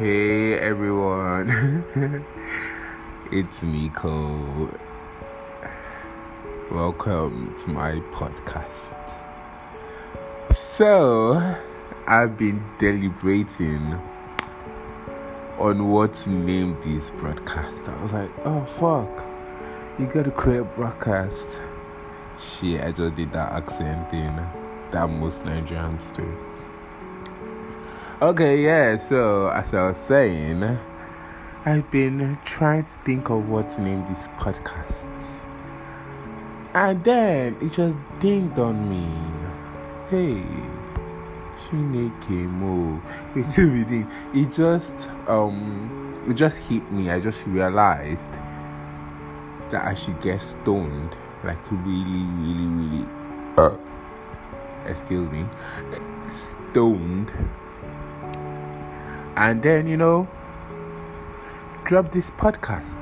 Hey everyone, it's Nico. Welcome to my podcast. So, I've been deliberating on what to name this broadcast. I was like, oh fuck, you gotta create a broadcast. Shit, I just did that accent thing that most Nigerians do. Okay, yeah, so as I was saying, I've been trying to think of what to name this podcast. And then it just dinged on me. Hey, Chineke Mo. It just um it just hit me. I just realized that I should get stoned. Like really, really, really uh, excuse me. Stoned and then you know drop this podcast.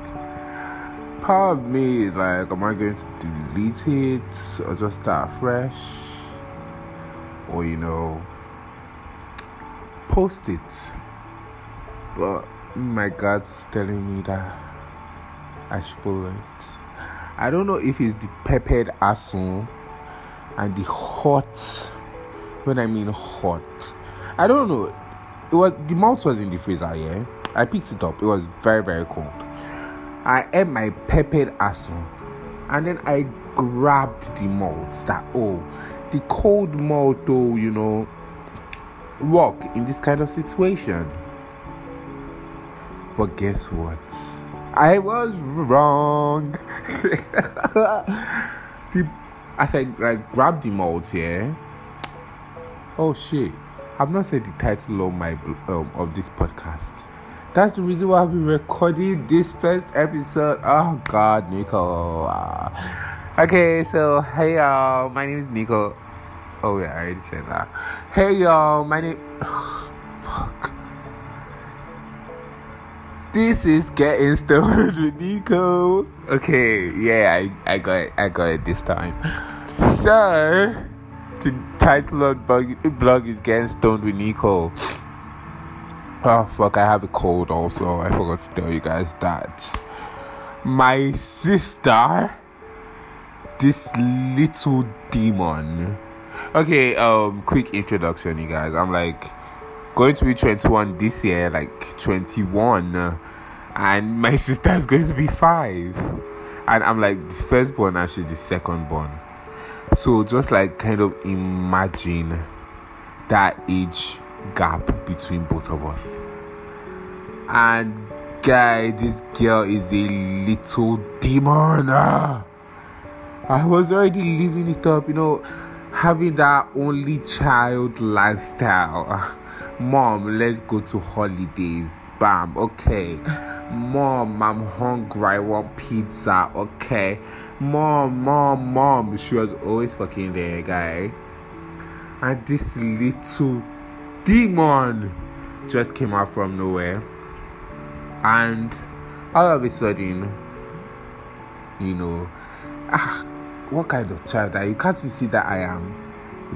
Part of me is like am i going to delete it or just start fresh or you know post it. But my god's telling me that i should follow it. I don't know if it's the peppered asun and the hot when i mean hot. I don't know it was the malt was in the freezer, yeah. I picked it up. It was very, very cold. I ate my peppered asun and then I grabbed the malt that oh the cold malt though, you know, work in this kind of situation. But guess what? I was wrong. the, as I like grabbed the malt yeah. Oh shit. I've not said the title of my um, of this podcast. That's the reason why I've been recording this first episode. Oh God, Nico. Ah. Okay, so hey y'all, my name is Nico. Oh yeah, I already said that. Hey y'all, my name. fuck. This is getting started with Nico. Okay, yeah, I, I got it. I got it this time. So the title of blog is Getting Stoned with Nico. Oh fuck, I have a cold also. I forgot to tell you guys that. My sister, this little demon. Okay, um, quick introduction, you guys. I'm like going to be 21 this year, like 21, and my sister is going to be five, and I'm like the firstborn, she's the second born. So just like kind of imagine that age gap between both of us. And guy, this girl is a little demon. Ah. I was already living it up, you know, having that only child lifestyle. Mom, let's go to holidays. Bam, okay. Mom, I'm hungry. I want pizza. Okay. Mom, mom, mom. She was always fucking there, guy. And this little demon just came out from nowhere. And all of a sudden, you know, ah, what kind of child are you? Can't you see that I am?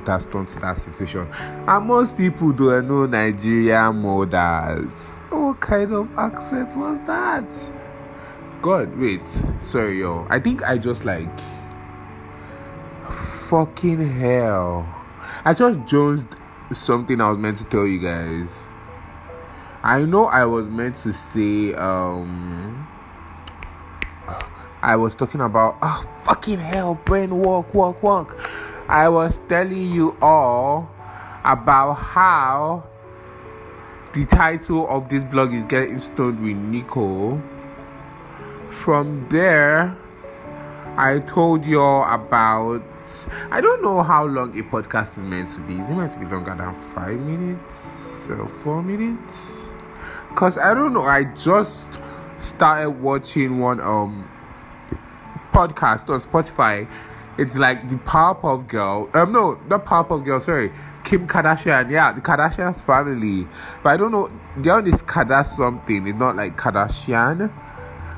It has turned to that situation. And most people don't know Nigerian mothers. What kind of accent was that? God, wait. Sorry, yo. I think I just like. Fucking hell. I just jonesed something I was meant to tell you guys. I know I was meant to say, um. I was talking about. Oh, fucking hell, brain walk, walk, walk. I was telling you all about how the title of this blog is Getting Stoned with Nico. From there, I told you all about. I don't know how long a podcast is meant to be. Is it meant to be longer than five minutes or four minutes? Cause I don't know. I just started watching one um podcast on Spotify. It's like the Powerpuff Girl. Um, no, not Powerpuff Girl. Sorry, Kim Kardashian, yeah, the Kardashians family. But I don't know, the one is Kardashian something. It's not like Kardashian.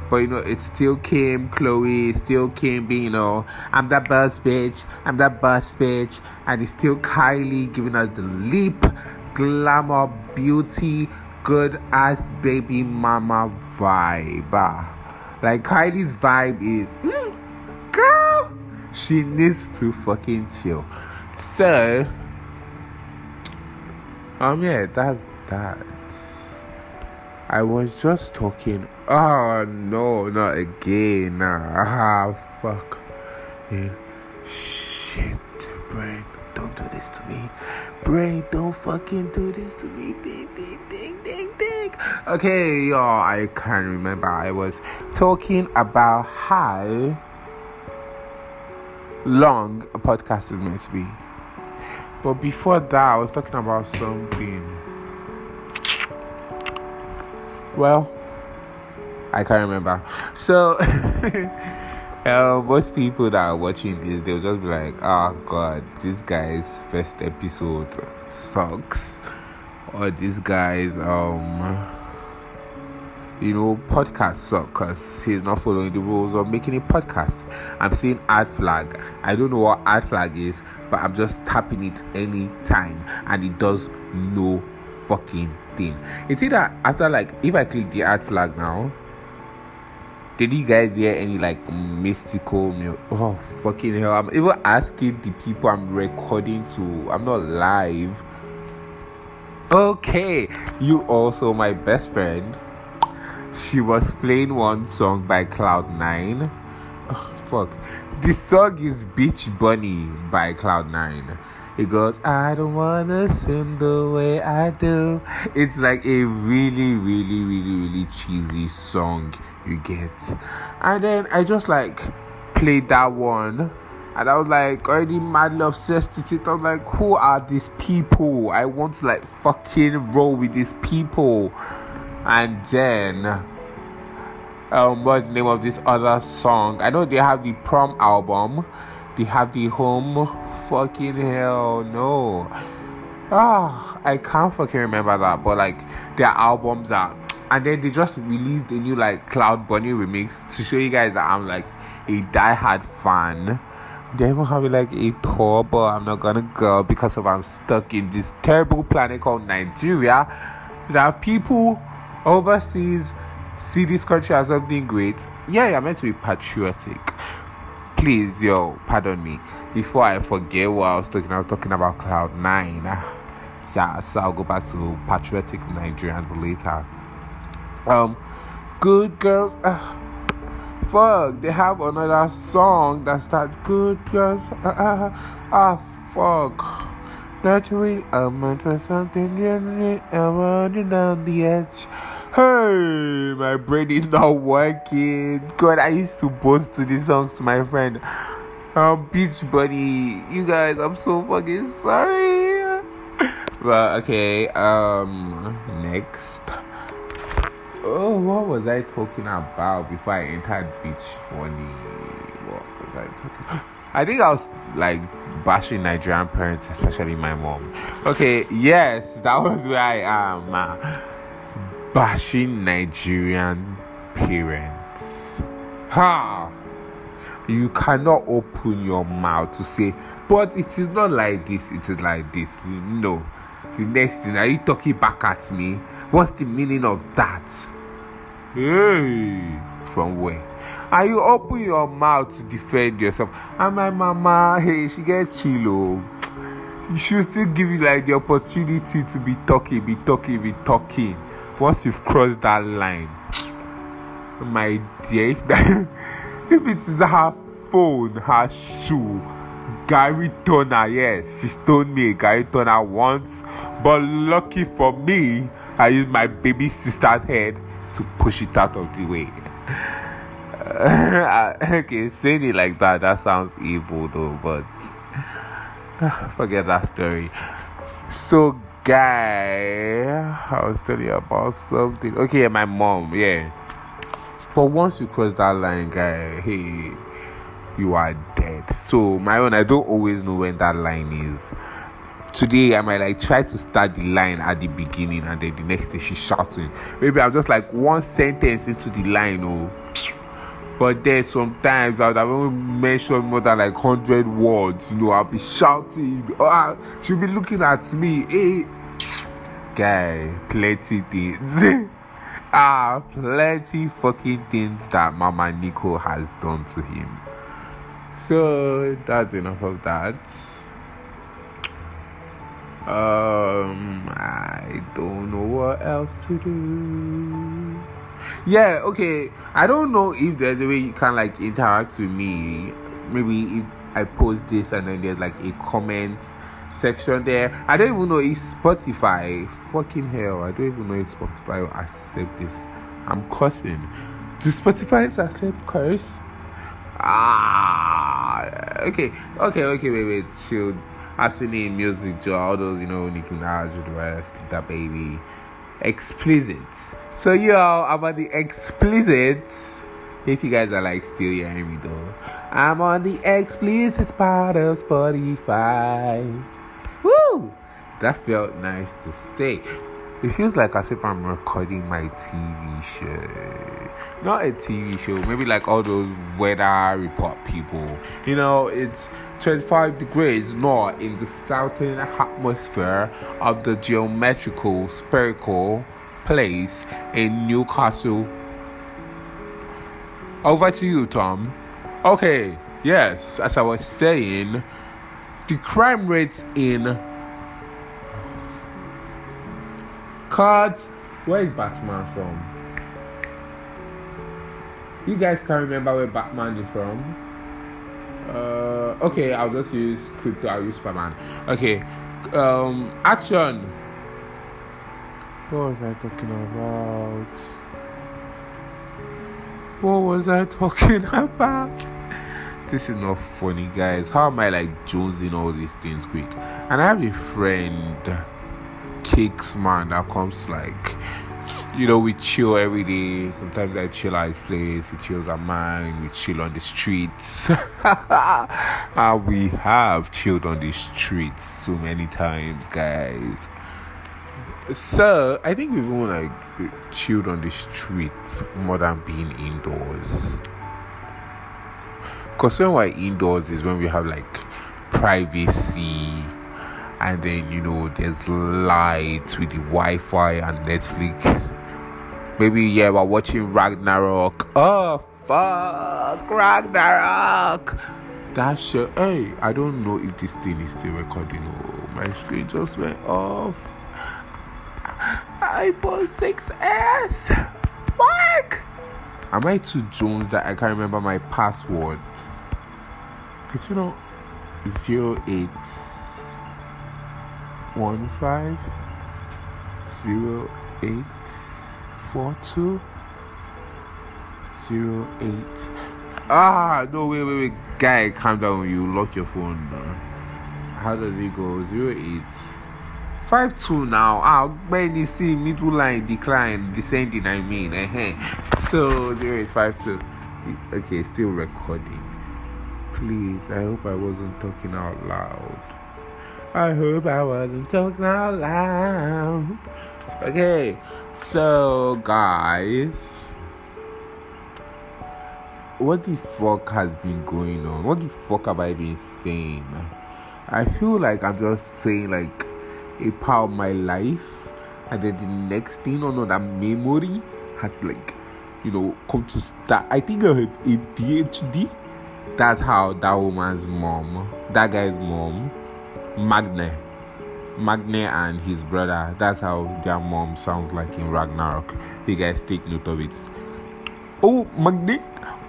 But you know, it's still Kim, Khloe, still Kim you know, I'm that boss bitch, I'm that boss bitch, and it's still Kylie giving us the leap, glamour, beauty, good ass baby mama vibe. Like Kylie's vibe is, mm, she needs to fucking chill. So, um, yeah, that's that. I was just talking. Oh no, not again. Ah, fuck. Shit, brain, don't do this to me. Brain, don't fucking do this to me. Ding, ding, ding, ding, ding. Okay, y'all, I can't remember. I was talking about how long a podcast is meant to be. But before that, I was talking about something. Well, I can't remember. So, uh, most people that are watching this, they'll just be like, "Oh God, this guy's first episode sucks," or "This guy's um." You know, podcast suck because he's not following the rules of making a podcast. I'm seeing ad flag. I don't know what ad flag is, but I'm just tapping it anytime and it does no fucking thing. See that after like if I click the ad flag now, did you guys hear any like mystical oh fucking hell i'm even asking the people i'm recording to i'm not live okay you also my best friend she was playing one song by Cloud9. Oh, fuck. The song is Beach Bunny by Cloud9. It goes, I don't wanna sing the way I do. It's like a really, really, really, really cheesy song you get. And then I just like played that one. And I was like already madly obsessed with it. I was like, who are these people? I want to like fucking roll with these people and then um what's the name of this other song? I know they have the prom album. They have the home fucking hell no. Ah i can't fucking remember that but like their albums are and then they just released a new like cloud bunny remix to show you guys that i'm like a die-hard fan. They even have like a tour but i'm not gonna go because of i'm stuck in this terrible planet called nigeria that people overseas see this country as something great, yeah, you're meant to be patriotic. Please, yo, pardon me. Before I forget what I was talking, I was talking about Cloud Nine. Yeah, so I'll go back to patriotic Nigerians later. Um, good girls. Uh, fuck, they have another song that starts good girls. Uh, uh, ah, fuck. Naturally, I'm into something new. I'm running down the edge. Hey, my brain is not working. God, I used to boast to these songs to my friend. Um, Beach Buddy. You guys, I'm so fucking sorry. But okay, um, next. Oh, what was I talking about before I entered Beach Bunny? What was I talking? I think I was like bashing Nigerian parents, especially my mom. Okay, yes, that was where I am. Bashing Nigerian parents. Ha! You cannot open your mouth to say, but it is not like this, it is like this. No. The next thing, are you talking back at me? What's the meaning of that? Hey, from where? Are you open your mouth to defend yourself? And my mama, hey, she get chill. Oh. You should still give you like the opportunity to be talking, be talking, be talking once you've crossed that line, my dear, if, that, if it is her phone, her shoe, Gary Turner, yes, she stole me Gary Turner once, but lucky for me, I used my baby sister's head to push it out of the way. okay, saying it like that, that sounds evil though, but forget that story. So, guy. I was telling you about something. Okay, my mom, yeah. But once you cross that line, guy, hey, you are dead. So my own, I don't always know when that line is. Today I might like try to start the line at the beginning and then the next day she's shouting. Maybe I'm just like one sentence into the line, oh. But then sometimes I would have mentioned more than like hundred words. You know, I'll be shouting. Oh, she'll be looking at me. Hey, guy, plenty things. ah, plenty fucking things that Mama Nico has done to him. So that's enough of that. Um, I don't know what else to do. Yeah, okay. I don't know if there's a way you can like interact with me. Maybe if I post this and then there's like a comment section there. I don't even know if Spotify, fucking hell, I don't even know if Spotify will accept this. I'm cursing. Do Spotify accept curse? Ah, okay, okay, okay, wait, wait, chill. I've seen in music, Joe, all those, you know, Nicki Minaj, the rest, that baby. Explicit. So, yo, about the explicit. If you guys are like still hearing me though, I'm on the explicit part of Spotify. Woo! That felt nice to say. It feels like as if I'm recording my TV show. Not a TV show, maybe like all those weather report people. You know, it's 25 degrees north in the southern atmosphere of the geometrical spherical place in Newcastle. Over to you, Tom. Okay, yes, as I was saying, the crime rates in cards. Where is Batman from? You guys can't remember where Batman is from? Uh, okay, I'll just use crypto. I'll use Superman. Okay, um, action. What was I talking about? What was I talking about? This is not funny, guys. How am I like jonesing all these things quick? And I have a friend, Cakes Man, that comes like you know, we chill every day. Sometimes I chill at his place, he chills at mine, we chill on the streets. and we have chilled on the streets so many times, guys. So I think we've even like chilled on the streets more than being indoors. Cause when we're indoors is when we have like privacy and then you know there's lights with the Wi-Fi and Netflix Maybe yeah, we're watching Ragnarok. Oh fuck, Ragnarok. That shit. Hey, I don't know if this thing is still recording. Oh, my screen just went off. iPhone 6s. Fuck. Am I too Jones that I can't remember my password? Know, zero eight one five zero eight four two zero eight. Ah, no, wait, wait, wait, guy, calm down. You lock your phone. How does it go? Zero eight five two now. Ah, when you see middle line decline, descending, I mean, uh-huh. so zero eight five two. Okay, still recording. Please, I hope I wasn't talking out loud. I hope I wasn't talking out loud. Okay, so guys, what the fuck has been going on? What the fuck have I been saying? I feel like I'm just saying like a part of my life, and then the next thing, or no, that memory has like, you know, come to start. I think I had ADHD. That's how that woman's mom, that guy's mom, Magne Magne and his brother. That's how their mom sounds like in Ragnarok. You guys take note of it. Oh, Magne,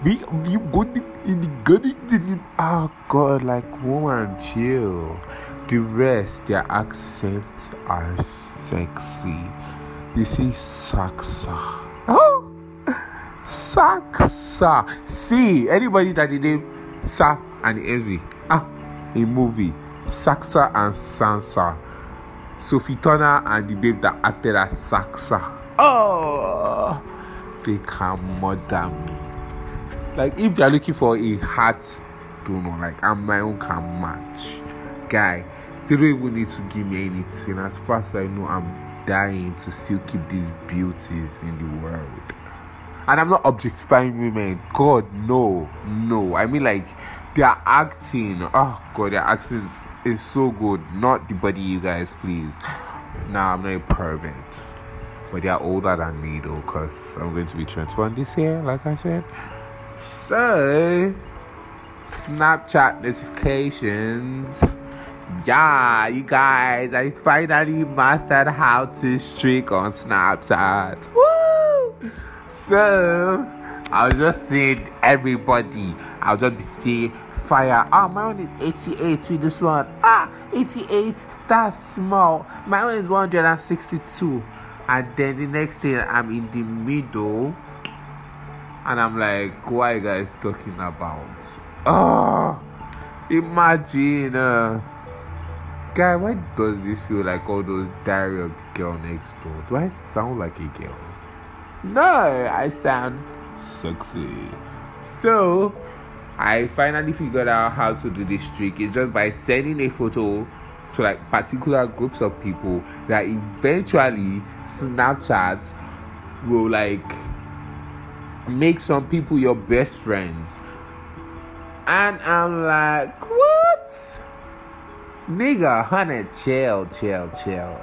we you got it in the good Oh God, like woman, chill. The rest, their accents are sexy. You see, Saxa. Oh, Saxa. See, anybody that did name Sa and Evie. Ah, a movie. Saxa and Sansa Sophie Turner and the babe that acted as Saxa. Oh, they can murder me. Like if they're looking for a heart donor, like I'm my own can match. Guy, they don't even need to give me anything. As far as I know, I'm dying to still keep these beauties in the world. And I'm not objectifying women. God, no, no. I mean like they are acting. Oh God, they're acting is so good. Not the body, you guys, please. Nah, I'm not a pervert. But they're older than me though, because I'm going to be 21 this year, like I said. So, Snapchat notifications. Yeah, you guys, I finally mastered how to streak on Snapchat. Woo! So, I'll just see everybody. I'll just be seeing fire. Ah, my one is 88 with this one. Ah, 88. That's small. My one is 162. And then the next thing, I'm in the middle. And I'm like, what are you guys talking about? Oh, imagine. Uh, guy, why does this feel like all those diary of the girl next door? Do I sound like a girl? No, I sound sexy. So, I finally figured out how to do this trick. It's just by sending a photo to like particular groups of people that eventually Snapchat will like make some people your best friends. And I'm like, what? Nigga, honey, chill, chill, chill.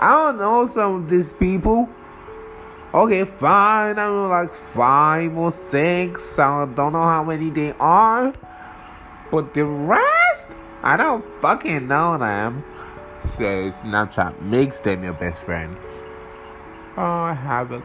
I don't know some of these people. Okay, fine. I'm like five or six. I don't know how many they are. But the rest, I don't fucking know them. So Snapchat makes them your best friend. Oh, I have a